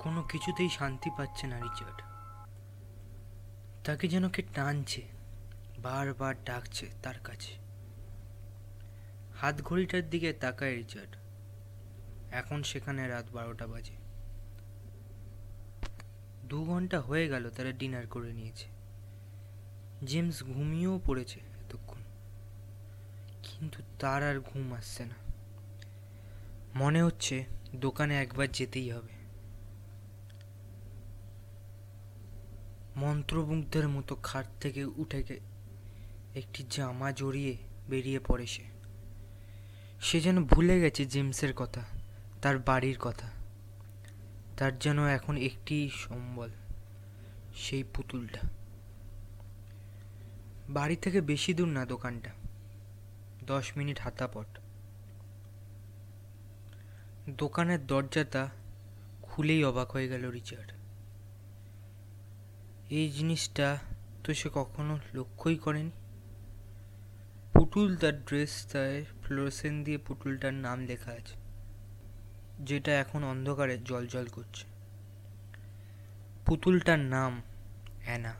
কোনো কিছুতেই শান্তি পাচ্ছে না রিচার্ড। তাকে যেন কে টানছে, বারবার ডাকছে তার কাছে। হাত ঘড়িটার দিকে তাকায় রিচার্ড। এখন সেখানে রাত বারোটা বাজে। দু ঘণ্টা হয়ে গেল তারা ডিনার করে নিয়েছে। জেমস ঘুমিয়েও পড়েছে এতক্ষণ। কিন্তু তার আর ঘুম আসছে না। মনে হচ্ছে দোকানে একবার যেতেই হবে। মন্ত্রমুগ্ধের মতো খাট থেকে উঠে একটি জামা জড়িয়ে বেরিয়ে পড়ে সে। সে যেন ভুলে গেছে জেমসের কথা, তার বাড়ির কথা। তার যেন এখন একটি সম্বল, সেই পুতুলটা। বাড়ি থেকে বেশি দূর না দোকানটা। দশ মিনিট হাতাপট দোকানের দরজাটা খুলেই অবাক হয়ে গেল রিচার্ড। এই জিনিসটা তো সে কখনো লক্ষ্যই করেনি। পুতুল তার ড্রেসটায় ফ্লোরোসেন দিয়ে পুতুলটার নাম লেখা আছে, যেটা এখন অন্ধকারে জল জল করছে। পুতুলটার নাম অ্যানা।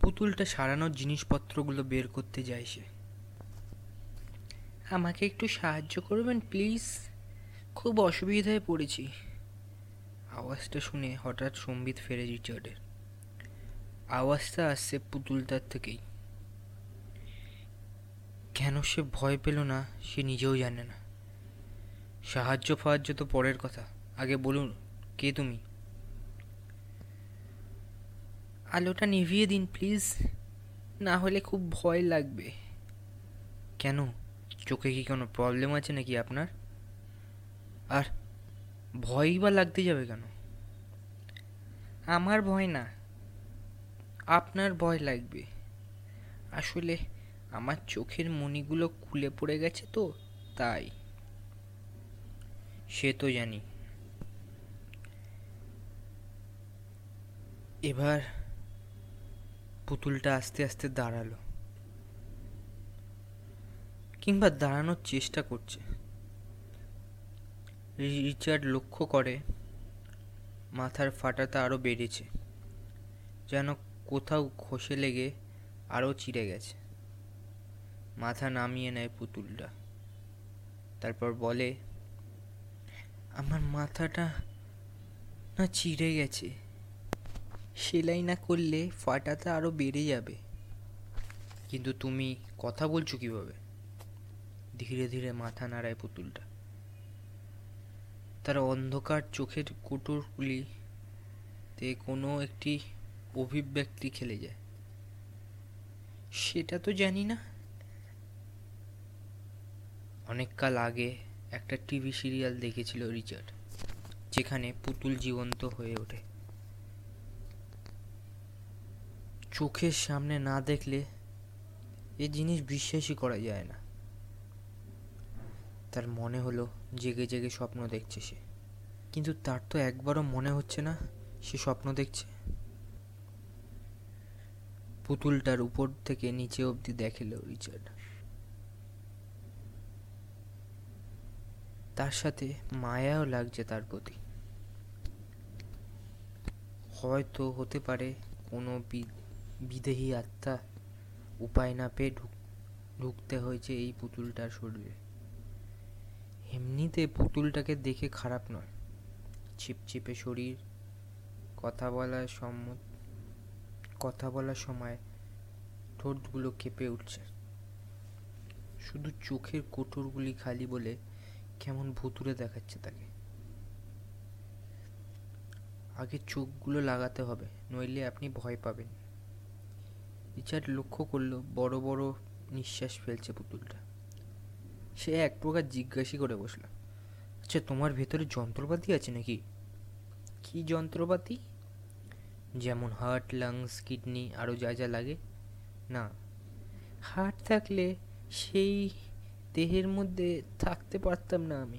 পুতুলটা সারানোর জিনিসপত্রগুলো বের করতে যায় সে। আমাকে একটু সাহায্য করবেন, প্লিজ? খুব অসুবিধায় পড়েছি। আওয়াজটা শুনে হঠাৎ সম্বিত ফেরে রিচার্ডের। আওয়াজটা আসছে পুতুলটার থেকেই। কেন সে ভয় পেল না, সে নিজেও জানে না। সাহায্য ফাহায্য তো পরের কথা। আগে বলুন, কে তুমি? আলোটা নিভিয়ে দিন, প্লিজ। না হলে খুব ভয় লাগবে। কেন? চোখে কি কোনো প্রবলেম আছে নাকি আপনার? আর ভয়ই বা লাগতে যাবে কেন? আমার ভয় না, আপনার ভয় লাগবে। আসলে আমার চোখের মণিগুলো খুলে পড়ে গেছে তো, তাই। সে তো জানি। এবার পুতুলটা আস্তে আস্তে দাঁড়াল, কিংবা দাঁড়ানোর চেষ্টা করছে। রিচার্ড লক্ষ্য করে, মাথার ফাটাটা আরও বেড়েছে, যেন কোথাও ঘষে লেগে আরও চিড়ে গেছে। মাথা নামিয়ে নেয় পুতুলটা। তারপর বলে, আমার মাথাটা না চিড়ে গেছে। সেলাই না করলে ফাটাটা আরও বেড়ে যাবে। কিন্তু তুমি কথা বলছো কীভাবে? ধীরে ধীরে মাথা নাড়ায় পুতুলটা। তার অন্ধকার চোখের কুটুরগুলিতে কোনো একটি অভিব্যক্তি খেলে যায়। সেটা তো জানি না। অনেক কাল আগে একটা টিভি সিরিয়াল দেখেছিল রিচার্ড, যেখানে পুতুল জীবন্ত হয়ে ওঠে। চোখের সামনে না দেখলে এ জিনিস বিশ্বাসই করা যায় না। তার মনে হলো জেগে জেগে স্বপ্ন দেখছে সে। কিন্তু তার তো একবারও মনে হচ্ছে না সে স্বপ্ন দেখছে। পুতুলটার উপর থেকে নিচে অবধি দেখেল রিচার্ড। তার সাথে মায়াও লাগছে তার প্রতি। হয়তো হতে পারে কোনো বিদেহী আত্মা উপায় না পেয়ে ঢুক, ঢুকতে হয়েছে এই পুতুলটার শরীরে। এমনিতে পুতুলটাকে দেখে খারাপ নয়। ছিপছিপে শরীর, কথা বলার সম্মত, কথা বলার সময় ঠোঁটগুলো কেঁপে উঠছে। শুধু চোখের কোটরগুলি খালি বলে কেমন ভুতুরে দেখাচ্ছে তাকে। আগে চোখগুলো লাগাতে হবে, নইলে আপনি ভয় পাবেন। রিচার্ড লক্ষ্য করল, বড় বড় নিঃশ্বাস ফেলছে পুতুলটা। সে এক প্রকার জিজ্ঞাসা করে বসল। আচ্ছা তোমার ভেতরে যন্ত্রপাতি আছে নাকি? কি যন্ত্রপাতি? যেমন হার্ট লাংস কিডনি আরও যা যা লাগে। না হার্ট থাকলে সেই দেহের মধ্যে থাকতে পারতাম না আমি।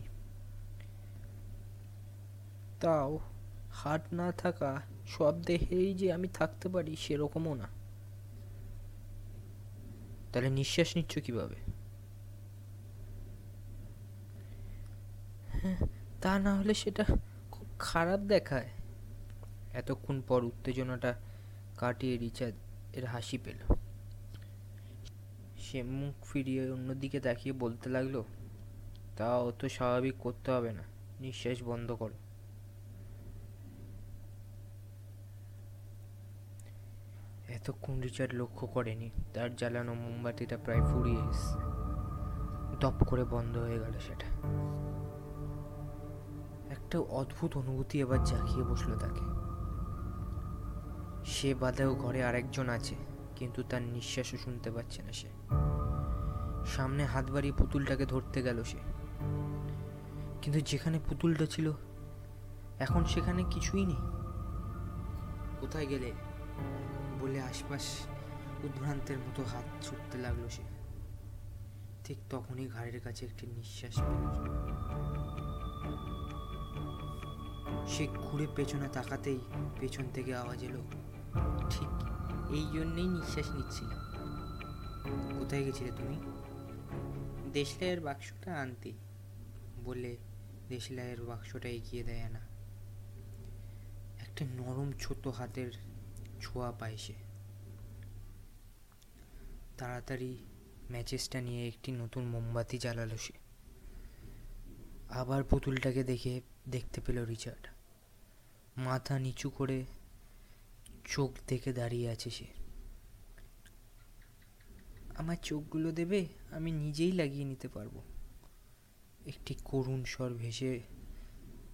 তাও হার্ট না থাকা সব দেহেই যে আমি থাকতে পারি সেরকমও না। তাহলে নিঃশ্বাস নিচ্ছ কীভাবে হ্যাঁ তা না হলে সেটা খুব খারাপ দেখায়। এতক্ষণ পর উত্তেজনাটা কাটিয়ে রিচার্ড এর হাসি পেল। সে মুখ ফিরিয়ে অন্যদিকে তাকিয়ে বলতে লাগল, তা অত স্বাভাবিক করতে হবে না, নিঃশ্বাস বন্ধ করো। এতক্ষণ রিচার্ড লক্ষ্য করেনি, তার জ্বালানো মোমবাতিটা প্রায় ফুরিয়ে এসছে। দপ করে বন্ধ হয়ে গেল সেটা। একটা অদ্ভুত অনুভূতি এবার জাগিয়ে বসল তাকে। সে বাদেও ঘরে আরেকজন আছে, কিন্তু তার নিঃশ্বাসও শুনতে পাচ্ছে না সে। সামনে হাত বাড়িয়ে পুতুলটাকে ধরতে গেল সে। কিন্তু যেখানে পুতুলটা ছিল, এখন সেখানে কিছুই নেই। কোথায় গেলে বলে আশপাশ উদ্ভ্রান্তের মতো হাত ছুটতে লাগল সে। ঠিক তখনই ঘাড়ের কাছে একটি নিঃশ্বাস পেল সে ঘুরে পেছনে তাকাতেই পেছন থেকে আওয়াজ এলো। ঠিক এই জন্যেই নিঃশ্বাস নিচ্ছিলাম। কোথায় গেছিলে তুমি? দেশলাইয়ের বাক্সটা আনতে, বলে দেশলাইয়ের বাক্সটা এগিয়ে দেয় না একটা নরম ছোট হাতের ছোঁয়া পায় সে। তাড়াতাড়ি ম্যাচেসটা নিয়ে একটি নতুন মোমবাতি জ্বালালো সে। আবার পুতুলটাকে দেখে, দেখতে পেল রিচার্ড। মাথা নিচু করে চোখ দেখে দাঁড়িয়ে আছে সে। আমার চোখগুলো দেবে, আমি নিজেই লাগিয়ে নিতে পারব। একটি করুণ স্বর ভেসে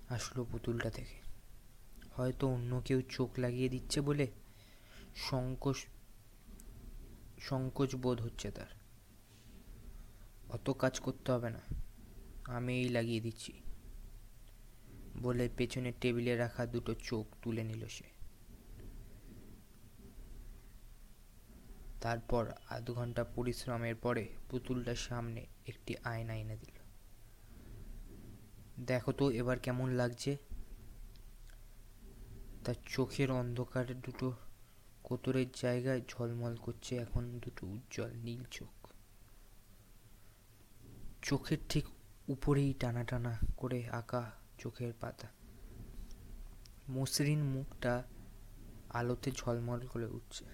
আসলো পুতুলটা থেকে। হয়তো অন্য কেউ চোখ লাগিয়ে দিচ্ছে বলে সংকোচ সংকোচ বোধ হচ্ছে তার। অত কাজ করতে হবে না আমি এই লাগিয়ে দিচ্ছি। বলে পেছনের টেবিলে রাখা দুটো চোখ তুলে নিল সে। তারপর আধ ঘণ্টা পরিশ্রমের পরে পুতুলটার সামনে একটি আয়না এনে দিল। দেখো তো এবার কেমন লাগছে। তার চোখের অন্ধকারে দুটো কোতরের জায়গায় ঝলমল করছে এখন দুটো উজ্জ্বল নীল চোখ। চোখের ঠিক উপরেই টানা টানা করে আঁকা চোখের পাতা। মসৃণ মুখটা আলোতে ঝলমল করে উঠছে।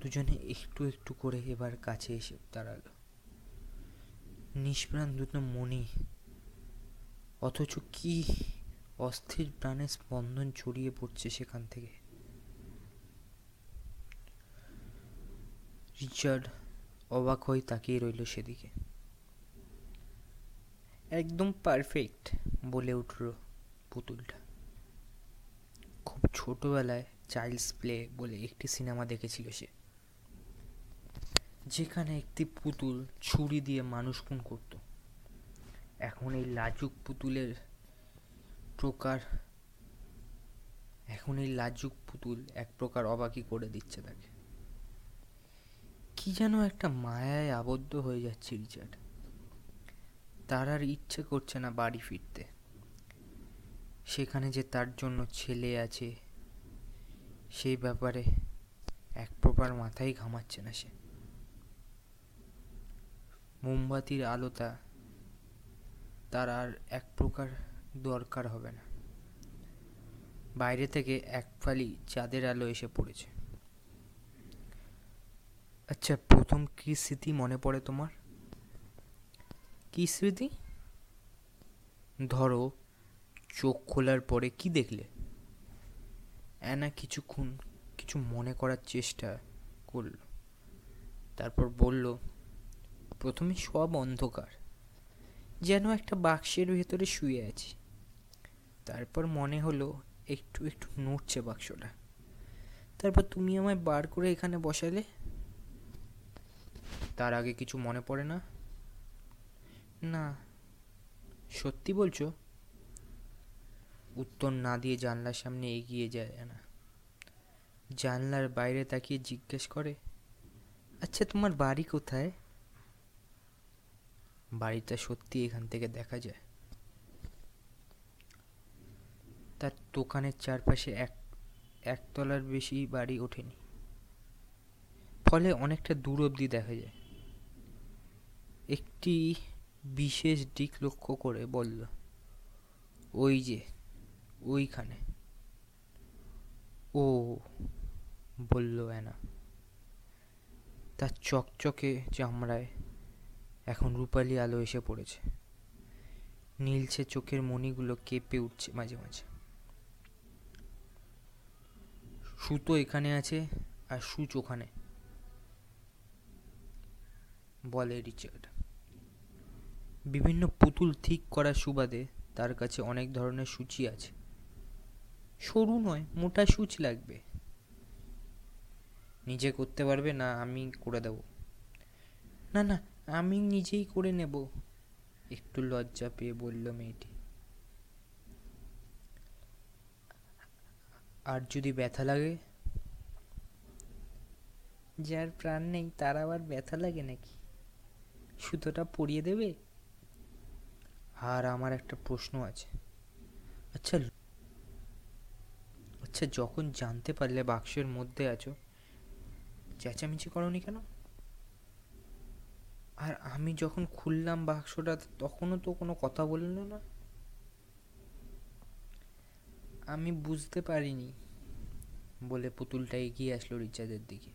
দুজনে একটু একটু করে এবার কাছে এসে দাঁড়াল। নিষ্প্রাণ দুটো মনি অথচ কি অস্থির প্রাণের স্পন্দন ছড়িয়ে পড়ছে সেখান থেকে। রিচার্ড অবাক হয়ে তাকিয়ে রইল সেদিকে। একদম পারফেক্ট বলে উঠল পুতুলটা। খুব ছোটবেলায় চাইল্ডস প্লে বলে একটি সিনেমা দেখেছিল সে। যেখানে একটি পুতুল ছুরি দিয়ে মানুষ খুন করত। এখন এই লাজুক পুতুলের প্রকার, এখন এই লাজুক পুতুল এক প্রকার অবাকি করে দিচ্ছে তাকে। কি যেন একটা মায়ায় আবদ্ধ হয়ে যাচ্ছে রিচার্ড। তার আর ইচ্ছে করছে না বাড়ি ফিরতে। সেখানে যে তার জন্য ছেলে আছে, সেই ব্যাপারে এক প্রকার মাথায় ঘামাচ্ছে না সে। মোমবাতির আলোটা তার আর এক প্রকার দরকার হবে না। বাইরে থেকে এক ফালি চাঁদের আলো এসে পড়েছে। আচ্ছা প্রথম কি স্মৃতি মনে পড়ে তোমার? কি স্মৃতি? ধরো, চোখ খোলার পরে কি দেখলে? অ্যানা কিছুক্ষণ কিছু মনে করার চেষ্টা করল। তারপর বলল, প্রথমে সব অন্ধকার। যেন একটা বাক্সের ভেতরে শুয়ে আছি। তারপর মনে হলো, একটু একটু নড়ছে বাক্সটা। তারপর তুমি আমায় বার করে এখানে বসালে? তার আগে কিছু মনে পড়ে না। না। সত্যি বলছো? উত্তর না দিয়ে জানলার সামনে এগিয়ে যায় না জানলার বাইরে তাকিয়ে জিজ্ঞেস করে আচ্ছা তোমার বাড়ি কোথায়? বাড়িটা সত্যি এখান থেকে দেখা যায়। তার দোকানের চারপাশে এক, একতলার বেশি বাড়ি ওঠেনি। ফলে অনেকটা দূর অবধি দেখা যায়। একটি বিশেষ দিক লক্ষ্য করে বলল, ওই যে, ওইখানে। ও, বলল অ্যানা। তার চকচকে চামড়ায় এখন রূপালি আলো এসে পড়েছে। নীলছে চোখের মণিগুলো কেঁপে উঠছে মাঝে মাঝে। সুতো এখানে আছে আর সুচ ওখানে, বলে রিচার্ড। বিভিন্ন পুতুল ঠিক করার সুবাদে তার কাছে অনেক ধরনের সূচি আছে। সরু নয়, মোটা সূচ লাগবে। নিজে করতে পারবে না আমি করে দেব। না না, আমি নিজেই করে নেব। একটু লজ্জা পেয়ে বলল মেয়েটি। আর যদি ব্যথা লাগে? যার প্রাণ নেই, তার আবার ব্যথা লাগে নাকি? সুতোটা পরিয়ে দেবে? আর আমার একটা প্রশ্ন আছে। আচ্ছা আচ্ছা যখন জানতে পারলে বাক্সের মধ্যে আছো, চেঁচামেচি করনি কেন? আর আমি যখন খুললাম বাক্সটা, তখনও তো কোনো কথা বলল না। আমি বুঝতে পারিনি বলে পুতুলটা এগিয়ে আসলো রিচার্জের দিকে।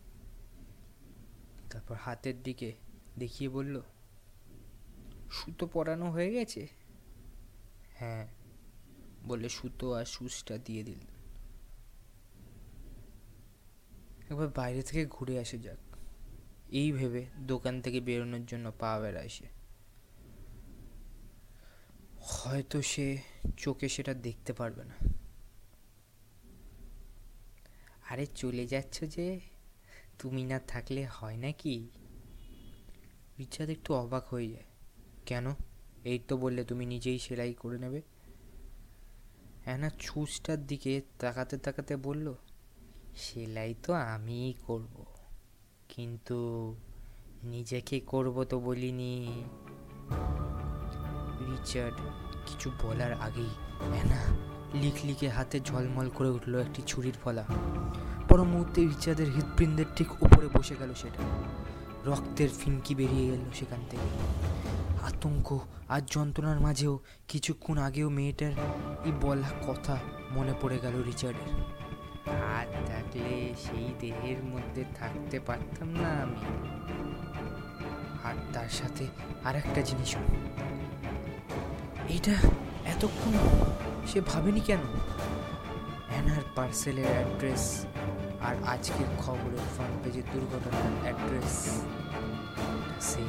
তারপর হাতের দিকে দেখিয়ে বলল, সুতো পরানো হয়ে গেছে? হ্যাঁ। বলে সুতো আর সুচটা দিয়ে দিল। একবার বাইরে থেকে ঘুরে আসে যাক। এই ভেবে দোকান থেকে বেরোনোর জন্য পা বেড়ায় সে। হয়তো সে চোখে সেটা দেখতে পারবে না। আরে চলে যাচ্ছ যে তুমি না থাকলে হয় নাকি? রিচার্ড একটু অবাক হয়ে যায়। কেন? এই তো বললে তুমি নিজেই সেলাই করে নেবে। অ্যানা ছুঁচটার দিকে তাকাতে তাকাতে বলল, সেলাই তো আমিই করব। কিন্তু নিজেকে করব তো বলিনি। রিচার্ড, কিছু বলার আগেই অ্যানা লিখলিকে হাতে ঝলমল করে উঠল একটি ছুরির ফলা। পর মুহূর্তে রিচার্ডের হৃৎপিণ্ডের ঠিক উপরে বসে গেল সেটা। রক্তের ফিনকি বেরিয়ে গেল সেখান থেকে। আতঙ্ক আর যন্ত্রণার মাঝেও কিছুক্ষণ আগেও মেয়েটার এই বলা কথা মনে পড়ে গেল রিচার্ডের। হাত থাকলে সেই দেহের মধ্যে থাকতে পারতাম না আমি। আর তার সাথে আর একটা জিনিস এটা এতক্ষণ সে ভাবেনি কেন? অ্যানার পার্সেলের অ্যাড্রেস আর আজকের খবরের ফ্রন্ট পেজের দুর্ঘটনার অ্যাড্রেস। সে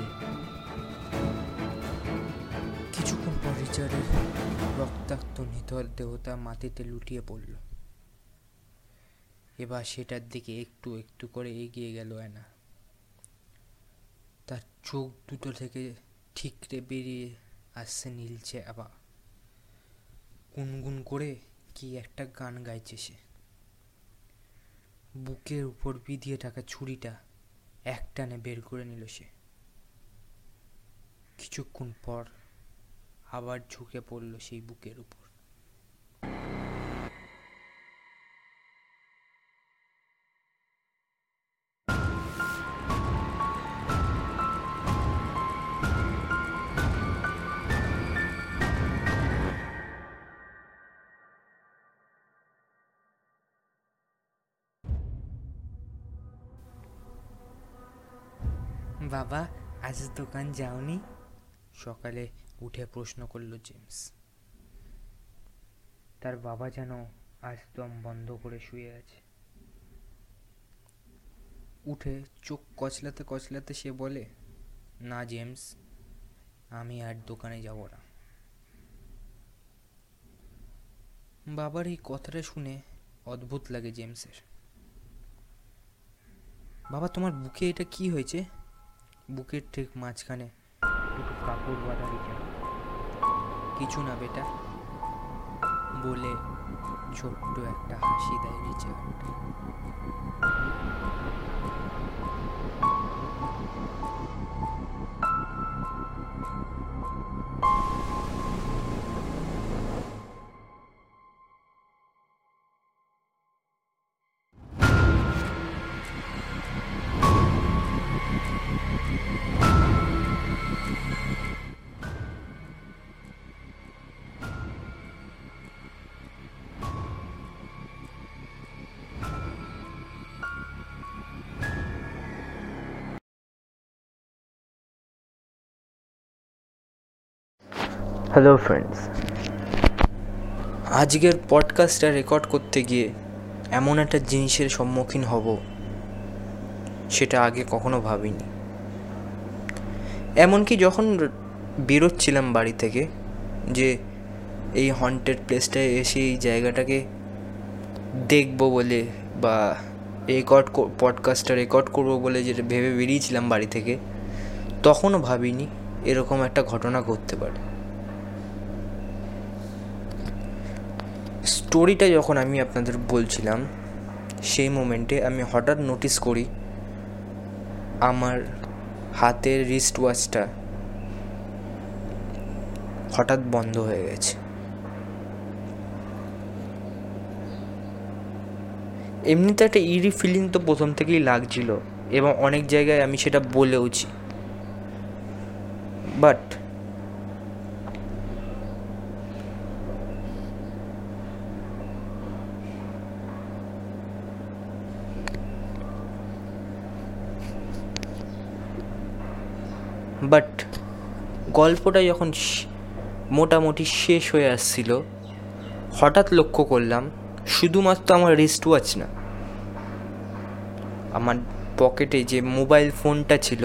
পর রক্তাক্ত নিথর দেহতা মাটিতে লুটিয়ে পড়ল। এবার সেটার দিকে একটু একটু করে এগিয়ে গেল অ্যানা। তার চোখ দুটো থেকে ঠিকরে বেরিয়ে আসছে নীলছে আবার গুনগুন করে কি একটা গান গাইছে সে। বুকের উপর বিধিয়ে থাকা ছুরিটা একটানে বের করে নিল সে। কিছুক্ষণ পর আবার ঝুঁকে পড়ল সেই বুকের উপর। বাবা আজ দোকান যাওনি? সকালে উঠে প্রশ্ন করল জেমস। তার বাবা যেন আজ দম বন্ধ করে শুয়ে আছে। উঠে চোখ কচলাতে কচলাতে সে বলে, না জেমস, আমি আর দোকানে যাব না। বাবার এই কথাটা শুনে অদ্ভুত লাগে জেমসের। বাবা, তোমার বুকে এটা কি হয়েছে? বুকের ঠিক মাঝখানে দুটো কাপড় বাঁধা রেখে কিছু না বেটা। বলে ছোট্ট একটা হাসি দেয় নিচে। হ্যালো ফ্রেন্ডস আজকের পডকাস্টটা রেকর্ড করতে গিয়ে এমন একটা জিনিসের সম্মুখীন হব, সেটা আগে কখনো ভাবিনি। এমনকি যখন বেরোচ্ছিলাম বাড়ি থেকে, যে এই হন্টেড প্লেসটায় এসে এই জায়গাটাকে দেখব বলে বা রেকর্ড পডকাস্টটা রেকর্ড করব বলে যেটা ভেবে বেরিয়েছিলাম বাড়ি থেকে, তখনও ভাবিনি এরকম একটা ঘটনা ঘটতে পারে। স্টোরিটা যখন আমি আপনাদের বলছিলাম, সেই মোমেন্টে আমি হঠাৎ নোটিস করি, আমার হাতের রিস্ট ওয়াচটা হঠাৎ বন্ধ হয়ে গেছে। এমনিতে একটা ইরি ফিলিং তো প্রথম থেকেই লাগছিল এবং অনেক জায়গায় আমি সেটা বলেওছি। বাট বাট গল্পটা যখন মোটামুটি শেষ হয়ে আসছিল, হঠাৎ লক্ষ্য করলাম শুধুমাত্র আমার রিস্ট ওয়াচ না। আমার পকেটে যে মোবাইল ফোনটা ছিল,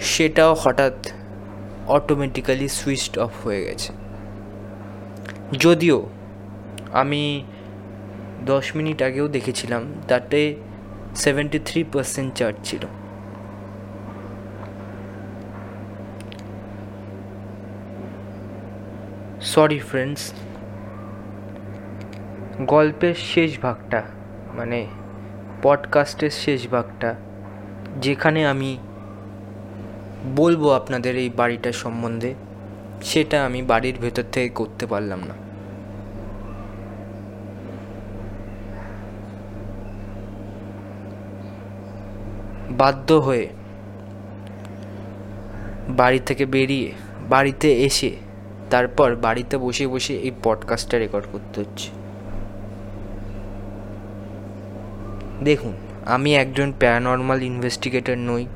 সেটাও হঠাৎ অটোমেটিক্যালি সুইচড অফ হয়ে গেছে। যদিও আমি দশ মিনিট আগেও দেখেছিলাম, তাতে সেভেন্টি থ্রি পার্সেন্ট চার্জ ছিল। সরি ফ্রেন্ডস গল্পের শেষ ভাগটা মানে পডকাস্টের শেষ ভাগটা, যেখানে আমি বলব আপনাদের এই বাড়িটার সম্বন্ধে, সেটা আমি বাড়ির ভেতর থেকে করতে পারলাম না। বাধ্য হয়ে বাড়ি থেকে বেরিয়ে, বাড়িতে এসে তারপর বাড়িতে বসে বসে এই পডকাস্টটা রেকর্ড করতে হচ্ছে। দেখুন, আমি একজন প্যারানর্মাল ইনভেস্টিগেটর নই।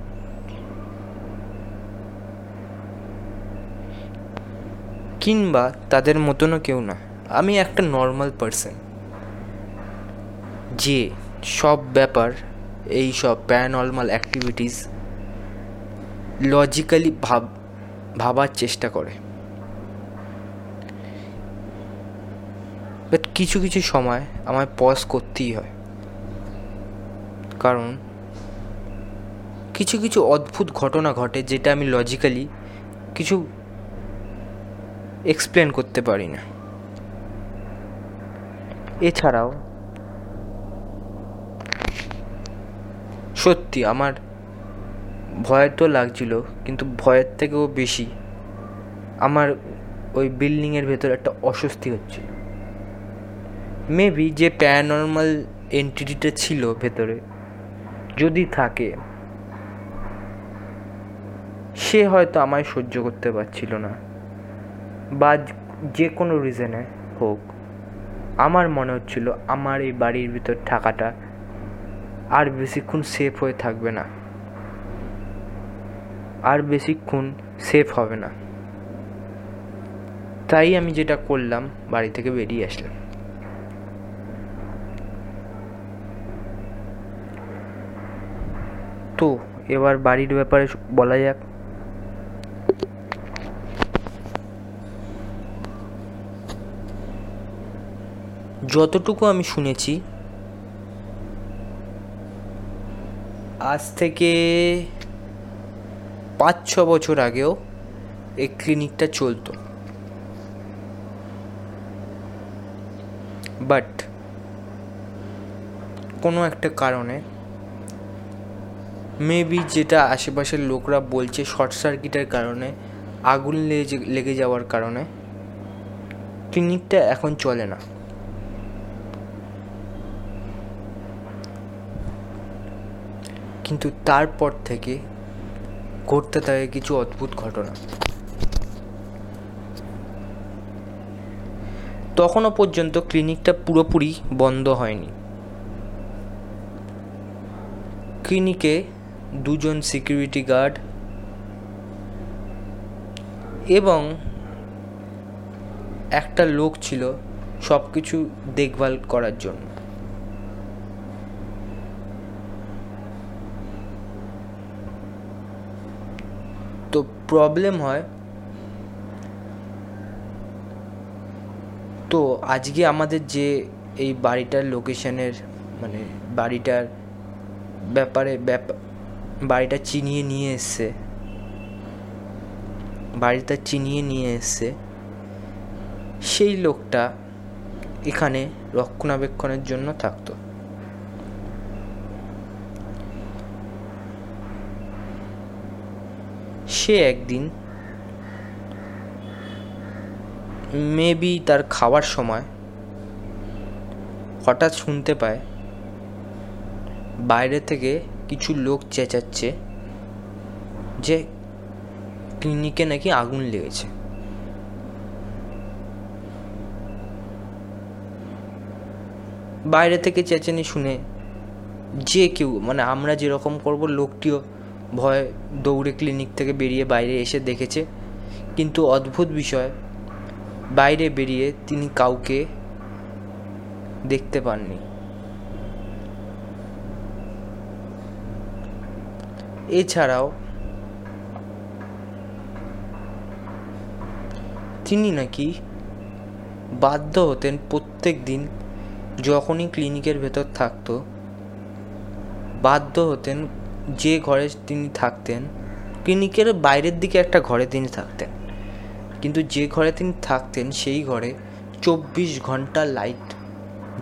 কিংবা তাদের মতনও কেউ না, আমি একটা নর্মাল পার্সন যে সব ব্যাপার, এই সব প্যারানর্মাল অ্যাক্টিভিটিস লজিক্যালি ভাব, ভাবার চেষ্টা করে। বাট কিছু কিছু সময় আমায় পজ করতেই হয়। কারণ কিছু কিছু অদ্ভুত ঘটনা ঘটে যেটা আমি লজিক্যালি কিছু এক্সপ্লেন করতে পারি না। এছাড়াও সত্যি আমার ভয় তো লাগছিল, কিন্তু ভয়ের থেকেও বেশি আমার ওই বিল্ডিংয়ের ভেতর একটা অস্বস্তি হচ্ছিল। মেবি যে প্যারানর্মাল এন্টিটিটা ছিল ভেতরে, যদি থাকে, সে হয়তো আমায় সহ্য করতে পারছিল না। বা যে কোনো রিজনে হোক, আমার মনে হচ্ছিল আমার এই বাড়ির ভিতর থাকাটা আর বেশিক্ষণ সেফ হয়ে থাকবে না। আর বেশিক্ষণ সেফ হবে না। তাই আমি যেটা করলাম, বাড়ি থেকে বেরিয়ে আসলাম। তো, এবার বাড়ির ব্যাপারে বলা যাক। যতটুকু আমি শুনেছি, আজ থেকে পাঁচ ছ বছর আগেও এই ক্লিনিকটা চলতো। বাট, কোনো একটা কারণে মেবি যেটা আশেপাশের লোকরা বলছে শর্ট সার্কিটের কারণে, আগুন লেগে লেগে যাওয়ার কারণে ক্লিনিকটা এখন চলে না। কিন্তু তারপর থেকে ঘটতে থাকে কিছু অদ্ভুত ঘটনা। তখনও পর্যন্ত ক্লিনিকটা পুরোপুরি বন্ধ হয়নি। ক্লিনিকে দুজন সিকিউরিটি গার্ড এবং একটা লোক ছিল সব কিছু দেখভাল করার জন্য। তো প্রবলেম হয়, তো আজকে আমাদের যে এই বাড়িটার লোকেশনের মানে বাড়িটার ব্যাপারে ব্যাপার বাড়িটা চিনিয়ে নিয়ে এসছে। বাড়িটা চিনিয়ে নিয়ে এসছে। সেই লোকটা এখানে রক্ষণাবেক্ষণের জন্য থাকতো। সে একদিন মেবি তার খাওয়ার সময় হঠাৎ শুনতে পায় বাইরে থেকে কিছু লোক চেঁচাচ্ছে যে ক্লিনিকে নাকি আগুন লেগেছে। বাইরে থেকে চেঁচানি শুনে যে কেউ মানে আমরা যেরকম করব, লোকটিও ভয় দৌড়ে ক্লিনিক থেকে বেরিয়ে বাইরে এসে দেখেছে। কিন্তু অদ্ভুত বিষয়, বাইরে বেরিয়ে তিনি কাউকে দেখতে পাননি। এছাড়াও তিনি নাকি বাধ্য হতেন প্রত্যেক দিন যখনই ক্লিনিকের ভেতর থাকতো, বাধ্য হতেন যে ঘরে তিনি থাকতেন, ক্লিনিকের বাইরের দিকে একটা ঘরে তিনি থাকতেন। কিন্তু যে ঘরে তিনি থাকতেন, সেই ঘরে চব্বিশ ঘণ্টা লাইট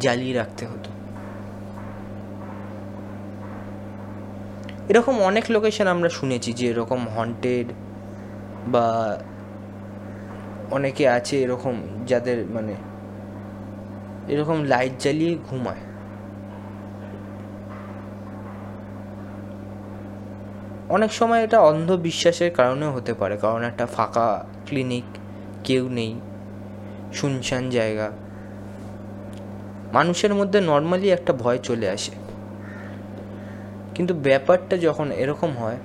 জ্বালিয়ে রাখতে হতো। এরকম অনেক লোকেশন আমরা শুনেছি যে এরকম হন্টেড বা অনেকে আছে এরকম যাদের মানে এরকম লাইট জ্বালিয়ে ঘুমায়। অনেক সময় এটা অন্ধবিশ্বাসের কারণেও হতে পারে, কারণ একটা ফাঁকা ক্লিনিক কেউ নেই, শুনশান জায়গা। মানুষের মধ্যে নর্মালি একটা ভয় চলে আসে। কিন্তু ব্যাপারটা যখন এরকম হয়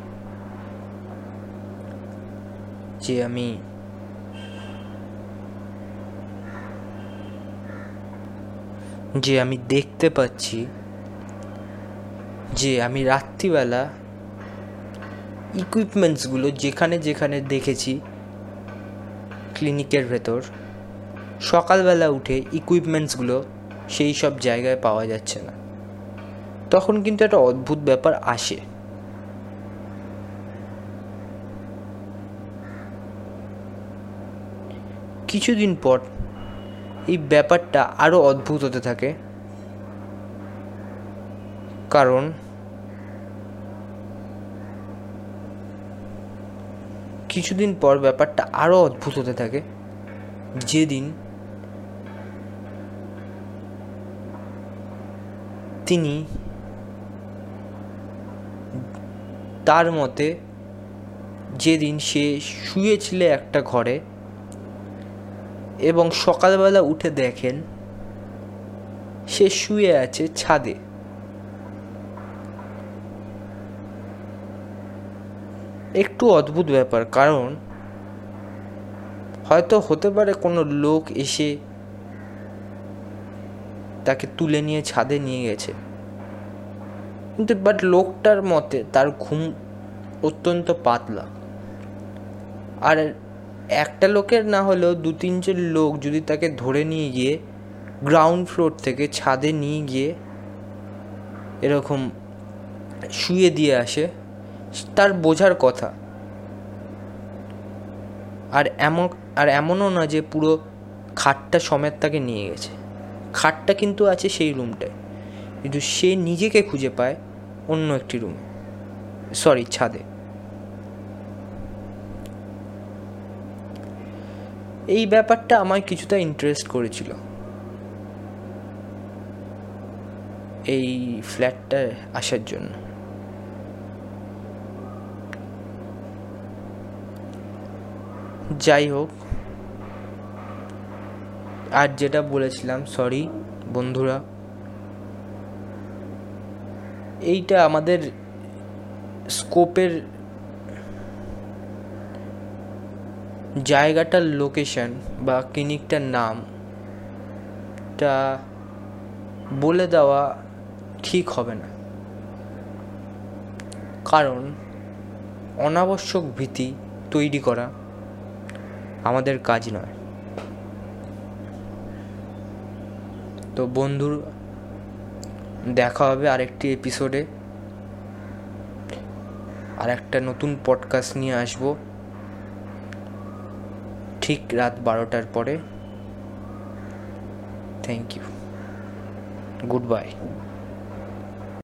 যে আমি যে আমি দেখতে পাচ্ছি যে আমি রাত্রিবেলা ইকুইপমেন্টসগুলো যেখানে যেখানে দেখেছি ক্লিনিকের ভেতর, সকালবেলা উঠে ইকুইপমেন্টসগুলো সেই সব জায়গায় পাওয়া যাচ্ছে না। তখন কিন্তু একটা অদ্ভুত ব্যাপার আসে। কিছুদিন পর এই ব্যাপারটা আরও অদ্ভুত হতে থাকে। কারণ কিছুদিন পর ব্যাপারটা আরও অদ্ভুত হতে থাকে। যেদিন তিনি তার মতে, যেদিন সে শুয়েছিল একটা ঘরে এবং সকালবেলা উঠে দেখেন, সে শুয়ে আছে ছাদে। একটু অদ্ভুত ব্যাপার, কারণ হয়তো হতে পারে কোনো লোক এসে তাকে তুলে নিয়ে ছাদে নিয়ে গেছে। কিন্তু বাট লোকটার মতে তার ঘুম অত্যন্ত পাতলা। আর একটা লোকের না হলেও দু তিনজন লোক যদি তাকে ধরে নিয়ে গিয়ে গ্রাউন্ড ফ্লোর থেকে ছাদে নিয়ে গিয়ে এরকম শুয়ে দিয়ে আসে, তার বোঝার কথা। আর এমন, আর এমনও না যে পুরো খাটটা সমেত তাকে নিয়ে গেছে। খাটটা কিন্তু আছে সেই রুমটায় কিন্তু সে নিজেকে খুঁজে পায় অন্য একটি রুমে সরি ছাদে। এই ব্যাপারটা আমায় কিছুটা ইন্টারেস্ট করেছিল। এই ফ্ল্যাটটা আসার জন্য। যাই হোক, আর যেটা বলেছিলাম সরি বন্ধুরা। এইটা আমাদের স্কোপের জায়গাটার লোকেশন বা ক্লিনিকটার নাম নামটা বলে দেওয়া ঠিক হবে না। কারণ অনাবশ্যক ভীতি তৈরি করা আমাদের কাজ নয়। তো বন্ধুর দেখা হবে আরেকটি এপিসোডে আর একটা নতুন পডকাস্ট নিয়ে আসব। ঠিক রাত বারোটার পরে। Thank you good bye